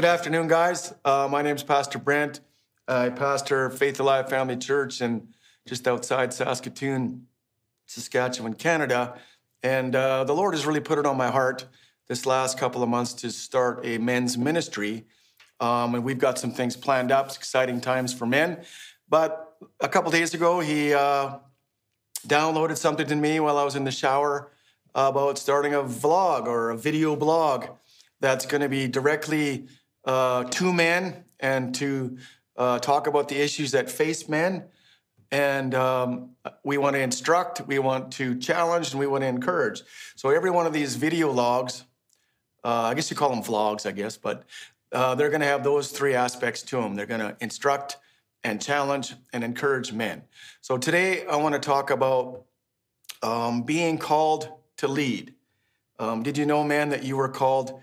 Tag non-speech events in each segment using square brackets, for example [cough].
Good afternoon, guys. Uh, my name is Pastor Brent. I pastor Faith Alive Family Church in just outside Saskatoon, Saskatchewan, Canada. And uh, the Lord has really put it on my heart this last couple of months to start a men's ministry. Um, and we've got some things planned up, it's exciting times for men. But a couple days ago, he uh, downloaded something to me while I was in the shower about starting a vlog or a video blog that's going to be directly uh, to men and to uh, talk about the issues that face men. And um, we want to instruct, we want to challenge, and we want to encourage. So every one of these video logs, uh, I guess you call them vlogs, I guess, but uh, they're going to have those three aspects to them. They're going to instruct and challenge and encourage men. So today I want to talk about um, being called to lead. Um, did you know, man, that you were called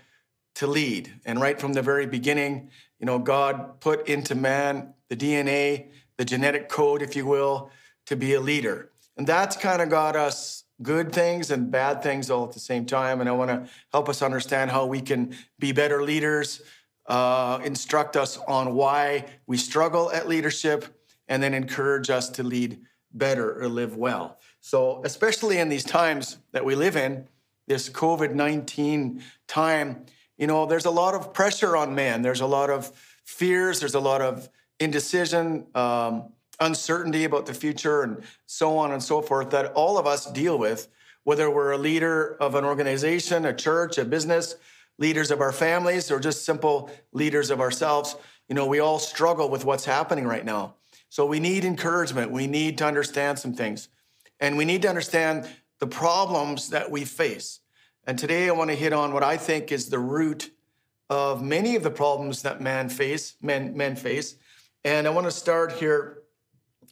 to lead. And right from the very beginning, you know, God put into man the DNA, the genetic code, if you will, to be a leader. And that's kind of got us good things and bad things all at the same time. And I want to help us understand how we can be better leaders, uh, instruct us on why we struggle at leadership, and then encourage us to lead better or live well. So, especially in these times that we live in, this COVID 19 time, you know, there's a lot of pressure on man. There's a lot of fears. There's a lot of indecision, um, uncertainty about the future, and so on and so forth that all of us deal with, whether we're a leader of an organization, a church, a business, leaders of our families, or just simple leaders of ourselves. You know, we all struggle with what's happening right now. So we need encouragement. We need to understand some things. And we need to understand the problems that we face. And today I want to hit on what I think is the root of many of the problems that man face, men, men face. And I want to start here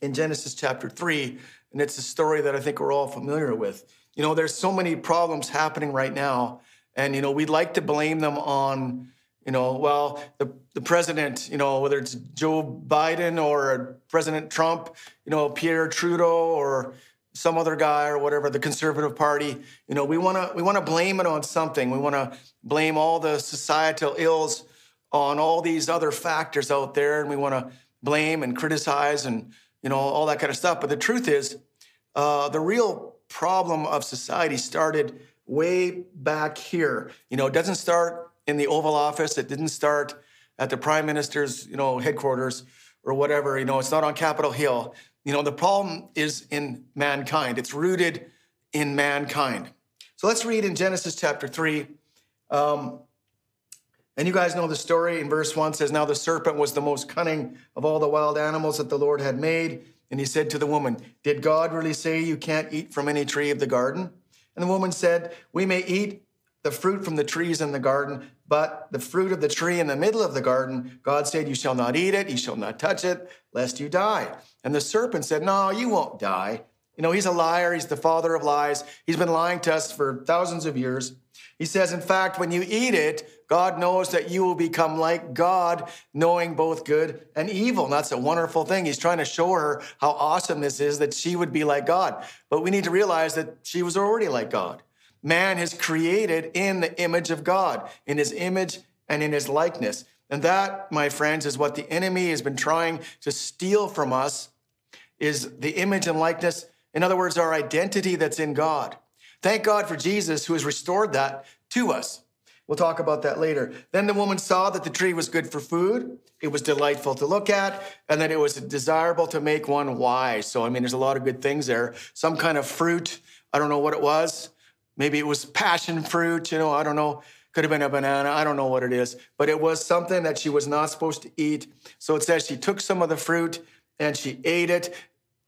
in Genesis chapter 3, and it's a story that I think we're all familiar with. You know, there's so many problems happening right now, and you know, we'd like to blame them on, you know, well, the, the president, you know, whether it's Joe Biden or President Trump, you know, Pierre Trudeau or some other guy or whatever, the conservative party. You know, we want to we want to blame it on something. We want to blame all the societal ills on all these other factors out there, and we want to blame and criticize and you know all that kind of stuff. But the truth is, uh, the real problem of society started way back here. You know, it doesn't start in the Oval Office. It didn't start at the Prime Minister's you know headquarters or whatever. You know, it's not on Capitol Hill. You know, the problem is in mankind, it's rooted in mankind. So let's read in Genesis chapter 3. Um, and you guys know the story in verse 1 says, Now the serpent was the most cunning of all the wild animals that the Lord had made. And he said to the woman, Did God really say you can't eat from any tree of the garden? And the woman said, We may eat the fruit from the trees in the garden, but the fruit of the tree in the middle of the garden, God said, You shall not eat it, you shall not touch it, lest you die. And the serpent said, No, you won't die. You know, he's a liar, he's the father of lies. He's been lying to us for thousands of years. He says, In fact, when you eat it, God knows that you will become like God, knowing both good and evil. And that's a wonderful thing. He's trying to show her how awesome this is that she would be like God. But we need to realize that she was already like God. Man is created in the image of God, in his image and in his likeness. And that, my friends, is what the enemy has been trying to steal from us is the image and likeness. In other words, our identity that's in God. Thank God for Jesus who has restored that to us. We'll talk about that later. Then the woman saw that the tree was good for food, it was delightful to look at, and that it was desirable to make one wise. So, I mean, there's a lot of good things there. Some kind of fruit, I don't know what it was. Maybe it was passion fruit, you know, I don't know. Could have been a banana, I don't know what it is. But it was something that she was not supposed to eat. So it says she took some of the fruit and she ate it.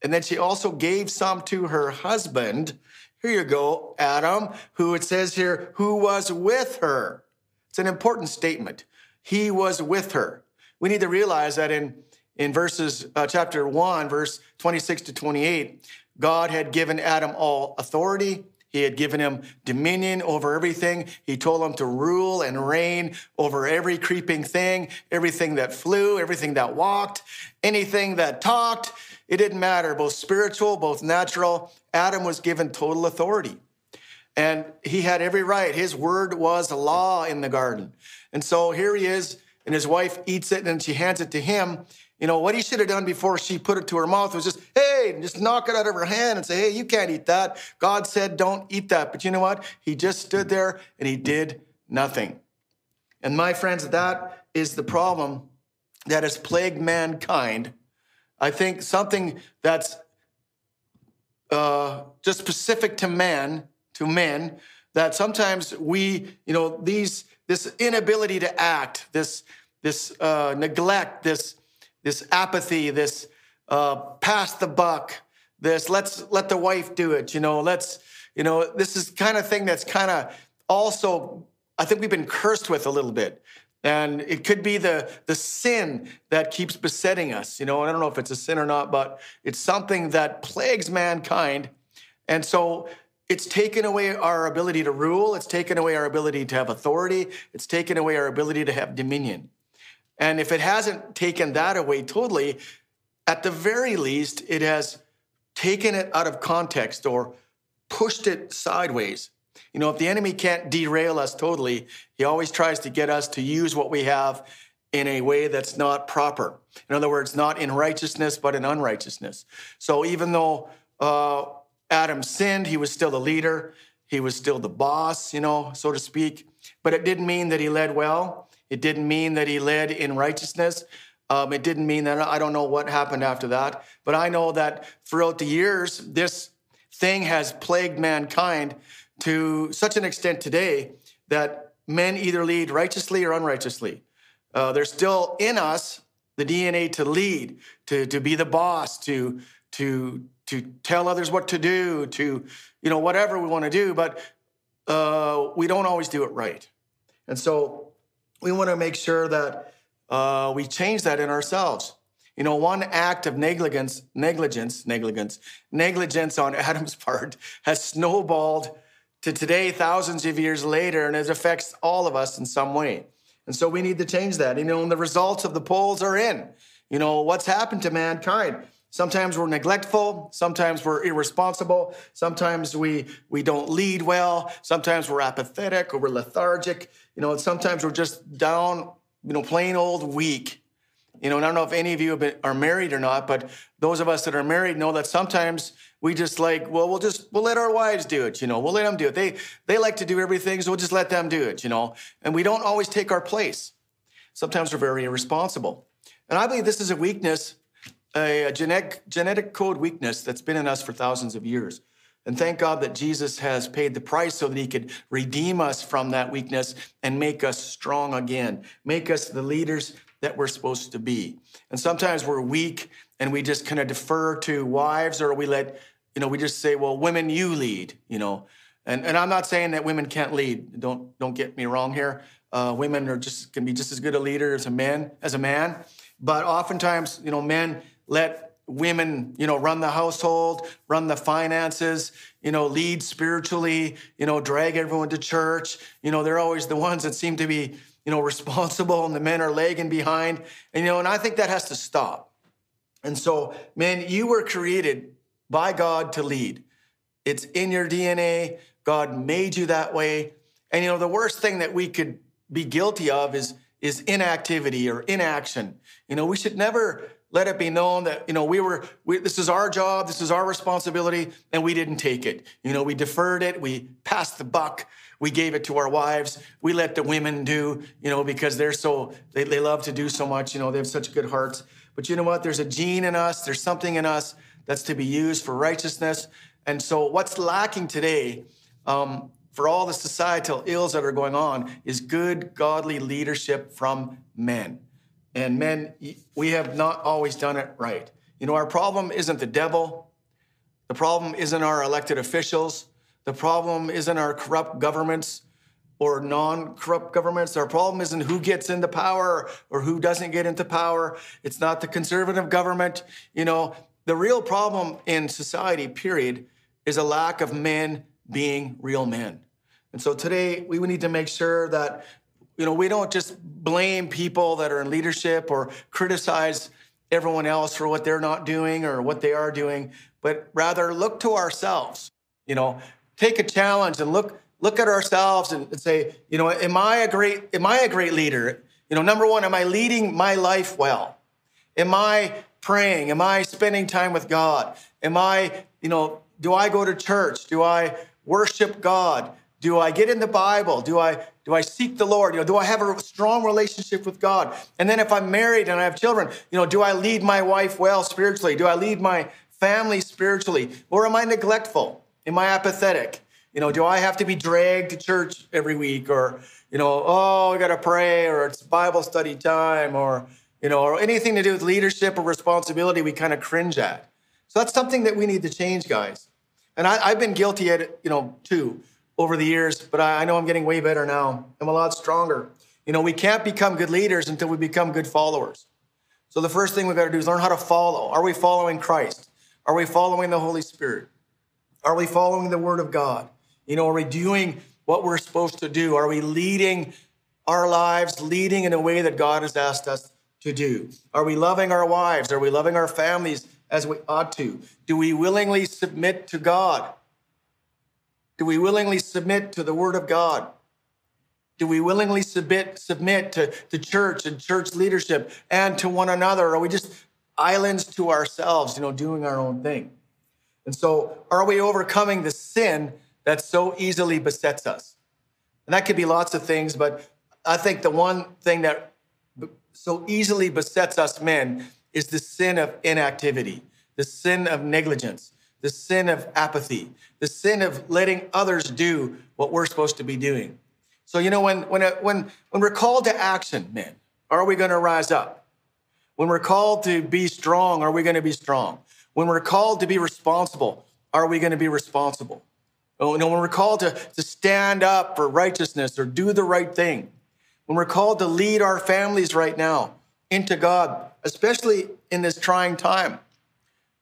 And then she also gave some to her husband. Here you go, Adam, who it says here, who was with her. It's an important statement. He was with her. We need to realize that in, in verses, uh, chapter 1, verse 26 to 28, God had given Adam all authority he had given him dominion over everything. He told him to rule and reign over every creeping thing, everything that flew, everything that walked, anything that talked. It didn't matter, both spiritual, both natural. Adam was given total authority. And he had every right. His word was law in the garden. And so here he is, and his wife eats it and she hands it to him. You know, what he should have done before she put it to her mouth was just, hey, just knock it out of her hand and say, hey, you can't eat that. God said, don't eat that. But you know what? He just stood there and he did nothing. And my friends, that is the problem that has plagued mankind. I think something that's uh, just specific to man, to men, that sometimes we, you know, these this inability to act, this this uh, neglect, this this apathy, this uh, pass the buck, this let's let the wife do it, you know, let's, you know, this is kind of thing that's kind of also I think we've been cursed with a little bit. And it could be the, the sin that keeps besetting us, you know, and I don't know if it's a sin or not, but it's something that plagues mankind. And so it's taken away our ability to rule, it's taken away our ability to have authority, it's taken away our ability to have dominion. And if it hasn't taken that away totally, at the very least, it has taken it out of context or pushed it sideways. You know, if the enemy can't derail us totally, he always tries to get us to use what we have in a way that's not proper. In other words, not in righteousness, but in unrighteousness. So even though uh, Adam sinned, he was still the leader, he was still the boss, you know, so to speak. But it didn't mean that he led well. It didn't mean that he led in righteousness. Um, it didn't mean that I don't know what happened after that, but I know that throughout the years, this thing has plagued mankind to such an extent today that men either lead righteously or unrighteously. Uh, there's still in us the DNA to lead, to, to be the boss, to, to, to tell others what to do, to, you know, whatever we want to do, but uh, we don't always do it right. And so we want to make sure that uh, we change that in ourselves. You know, one act of negligence, negligence, negligence, negligence on [laughs] Adam's part has snowballed to today, thousands of years later, and it affects all of us in some way. And so we need to change that. You know, and the results of the polls are in. You know, what's happened to mankind? Sometimes we're neglectful, sometimes we're irresponsible, sometimes we we don't lead well, sometimes we're apathetic or we're lethargic, you know, sometimes we're just down, you know, plain old weak. You know, and I don't know if any of you been, are married or not, but those of us that are married know that sometimes we just like, well, we'll just we'll let our wives do it. You know, we'll let them do it. They they like to do everything, so we'll just let them do it. You know, and we don't always take our place. Sometimes we're very irresponsible, and I believe this is a weakness, a, a genetic genetic code weakness that's been in us for thousands of years. And thank God that Jesus has paid the price so that he could redeem us from that weakness and make us strong again, make us the leaders that we're supposed to be. And sometimes we're weak and we just kind of defer to wives or we let, you know, we just say, well, women, you lead, you know. And, and I'm not saying that women can't lead. Don't, don't get me wrong here. Uh, women are just can be just as good a leader as a man, as a man. But oftentimes, you know, men let women, you know, run the household, run the finances, you know, lead spiritually, you know, drag everyone to church. You know, they're always the ones that seem to be, you know, [laughs] responsible and the men are lagging behind. And, you know, and I think that has to stop. And so, man, you were created by God to lead. It's in your DNA. God made you that way. And, you know, the worst thing that we could be guilty of is, is inactivity or inaction. You know, we should never let it be known that you know we were we, this is our job this is our responsibility and we didn't take it. You know we deferred it we passed the buck we gave it to our wives we let the women do you know because they're so they, they love to do so much you know they have such good hearts. But you know what? There's a gene in us there's something in us that's to be used for righteousness. And so what's lacking today um, for all the societal ills that are going on is good godly leadership from men and men, we have not always done it right. You know, our problem isn't the devil. The problem isn't our elected officials. The problem isn't our corrupt governments or non corrupt governments. Our problem isn't who gets into power or who doesn't get into power. It's not the conservative government. You know, the real problem in society, period, is a lack of men being real men. And so today we need to make sure that you know, we don't just blame people that are in leadership or criticize everyone else for what they're not doing or what they are doing, but rather look to ourselves. You know, take a challenge and look look at ourselves and, say, you know, am I a great am I a great leader? You know, number one, am I leading my life well? Am I praying? Am I spending time with God? Am I, you know, do I go to church? Do I worship God? Do I get in the Bible? Do I do I seek the Lord? You know, do I have a strong relationship with God? And then if I'm married and I have children, you know, do I lead my wife well spiritually? Do I lead my family spiritually? Or am I neglectful? Am I apathetic? You know, do I have to be dragged to church every week or, you know, oh, I got to pray or it's Bible study time or, you know, or anything to do with leadership or responsibility we kind of cringe at. So that's something that we need to change, guys. And I, have been guilty at it, you know, too over the years, but I, know I'm getting way better now. I'm a lot stronger. You know, we can't become good leaders until we become good followers. So the first thing we've got to do is learn how to follow. Are we following Christ? Are we following the Holy Spirit? Are we following the Word of God? You know, are we doing what we're supposed to do? Are we leading our lives, leading in a way that God has asked us to do? Are we loving our wives? Are we loving our families as we ought to? Do we willingly submit to God? Do we willingly submit to the word of God? Do we willingly submit, submit to the church and church leadership and to one another? Are we just islands to ourselves, you know, doing our own thing? And so, are we overcoming the sin that so easily besets us? And that could be lots of things, but I think the one thing that so easily besets us men is the sin of inactivity, the sin of negligence, the sin of apathy, the sin of letting others do what we're supposed to be doing. So, you know, when, when, uh, when, when we're called to action, men, are we going to rise up? When we're called to be strong, are we going to be strong? When we're called to be responsible, are we going to be responsible? Oh, you know, when we're called to, to stand up for righteousness or do the right thing, when we're called to lead our families right now into God, especially in this trying time,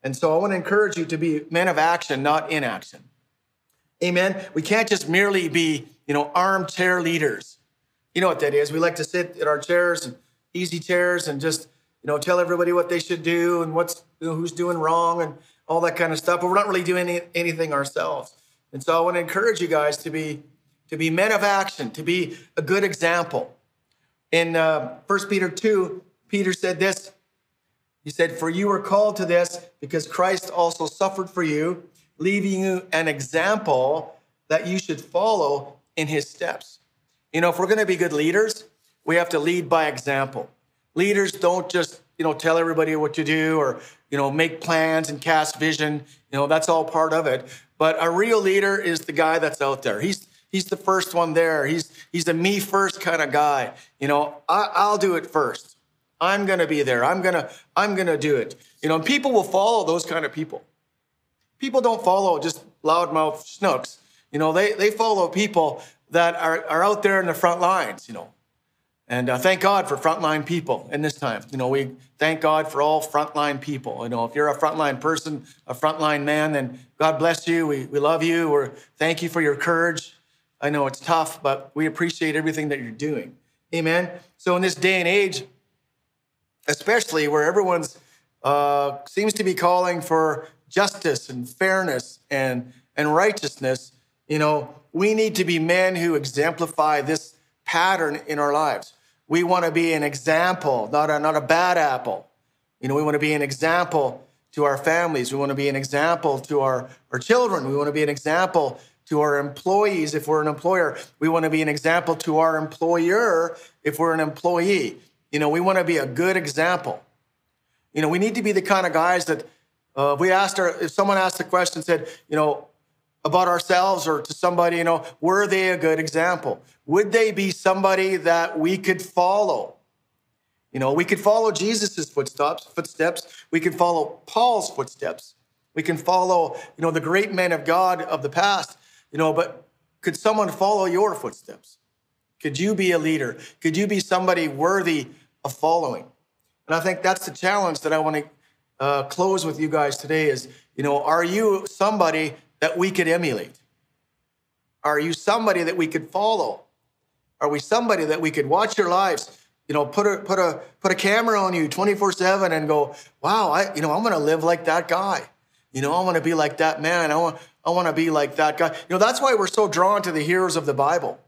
and so I want to encourage you to be men of action, not inaction. Amen. We can't just merely be, you know, armchair leaders. You know what that is. We like to sit at our chairs and easy chairs and just, you know, tell everybody what they should do and what's you know, who's doing wrong and all that kind of stuff. But we're not really doing any, anything ourselves. And so I want to encourage you guys to be to be men of action, to be a good example. In uh, 1 Peter 2, Peter said this he said, For you are called to this because Christ also suffered for you, leaving you an example that you should follow in his steps. You know, if we're going to be good leaders, we have to lead by example. Leaders don't just, you know, tell everybody what to do or, you know, make plans and cast vision. You know, that's all part of it. But a real leader is the guy that's out there. He's he's the first one there. He's he's a me first kind of guy. You know, I, I'll do it first. I'm going to be there. I'm going to I'm going to do it. You know, and people will follow those kind of people. People don't follow just loudmouth snooks. You know, they they follow people that are, are out there in the front lines, you know. And uh, thank God for frontline people in this time. You know, we thank God for all frontline people. You know, if you're a frontline person, a frontline man, then God bless you. We, we love you. Or thank you for your courage. I know it's tough, but we appreciate everything that you're doing. Amen. So in this day and age, especially where everyone's uh, seems to be calling for justice and fairness and and righteousness. You know, we need to be men who exemplify this pattern in our lives. We want to be an example, not a not a bad apple. You know, we want to be an example to our families. We want to be an example to our, our children. We want to be an example to our employees if we're an employer. We want to be an example to our employer if we're an employee. You know, we want to be a good example. You know, we need to be the kind of guys that uh, we asked our, if someone asked a question, said, you know, about ourselves or to somebody, you know, were they a good example? Would they be somebody that we could follow? You know, we could follow Jesus's footsteps, footsteps. We could follow Paul's footsteps. We can follow, you know, the great men of God of the past, you know, but could someone follow your footsteps? Could you be a leader? Could you be somebody worthy of following. And I think that's the challenge that I want to uh, close with you guys today is, you know, are you somebody that we could emulate? Are you somebody that we could follow? Are we somebody that we could watch your lives, you know, put a put a put a camera on you 24/7 and go, "Wow, I you know, I'm going to live like that guy. You know, I want to be like that man. I want I want to be like that guy." You know, that's why we're so drawn to the heroes of the Bible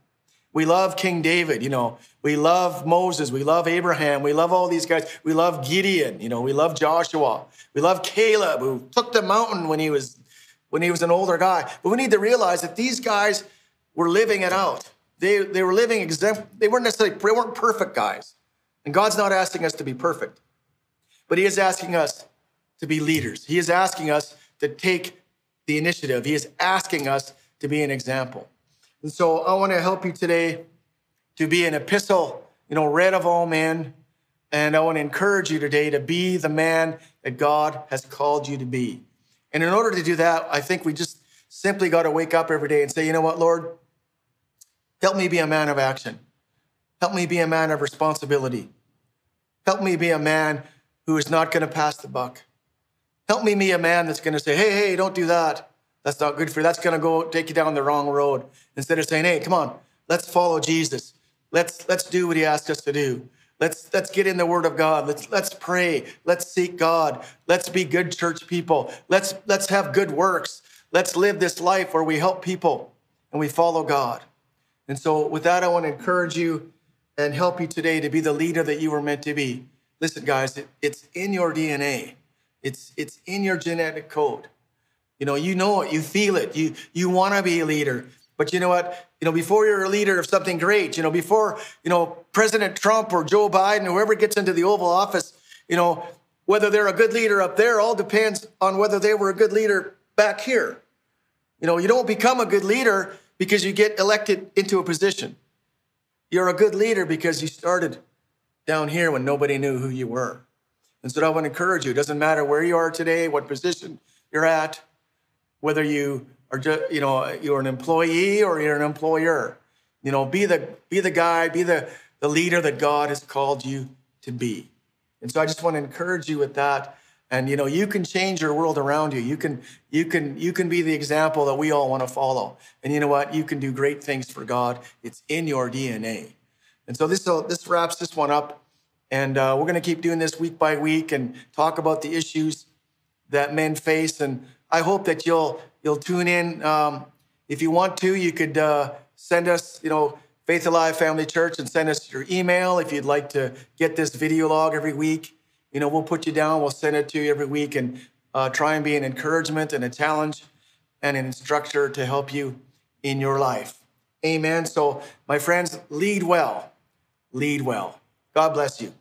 We love King David, you know. We love Moses. We love Abraham. We love all these guys. We love Gideon, you know. We love Joshua. We love Caleb, who took the mountain when he was when he was an older guy. But we need to realize that these guys were living it out. They, they were living exempt. They weren't necessarily they weren't perfect guys. And God's not asking us to be perfect, but He is asking us to be leaders. He is asking us to take the initiative. He is asking us to be an example. And so I want to help you today to be an epistle, you know, read of all men. And I want to encourage you today to be the man that God has called you to be. And in order to do that, I think we just simply got to wake up every day and say, you know what, Lord, help me be a man of action. Help me be a man of responsibility. Help me be a man who is not going to pass the buck. Help me be a man that's going to say, hey, hey, don't do that. That's not good for you. That's going to go take you down the wrong road. Instead of saying, hey, come on, let's follow Jesus. Let's let's do what he asked us to do. Let's let's get in the word of God. Let's let's pray. Let's seek God. Let's be good church people. Let's let's have good works. Let's live this life where we help people and we follow God. And so with that I want to encourage you and help you today to be the leader that you were meant to be. Listen guys, it, it's in your DNA. It's it's in your genetic code. You know, you know it, you feel it. You you want to be a leader. But you know what? You know, before you're a leader of something great, you know, before, you know, President Trump or Joe Biden, whoever gets into the Oval Office, you know, whether they're a good leader up there all depends on whether they were a good leader back here. You know, you don't become a good leader because you get elected into a position. You're a good leader because you started down here when nobody knew who you were. And so I want to encourage you. It doesn't matter where you are today, what position you're at, whether you are just, you know, you're an employee or you're an employer. You know, be the be the guy, be the, the leader that God has called you to be. And so I just want to encourage you with that. And you know, you can change your world around you. You can you can you can be the example that we all want to follow. And you know what? You can do great things for God. It's in your DNA. And so this this wraps this one up. And uh, we're going to keep doing this week by week and talk about the issues that men face. And I hope that you'll you'll tune in. Um, if you want to, you could uh, send us, you know, Faith Alive Family Church and send us your email if you'd like to get this video log every week. You know, we'll put you down, we'll send it to you every week and uh, try and be an encouragement and a challenge and an instructor to help you in your life. Amen. So, my friends, lead well. Lead well. God bless you.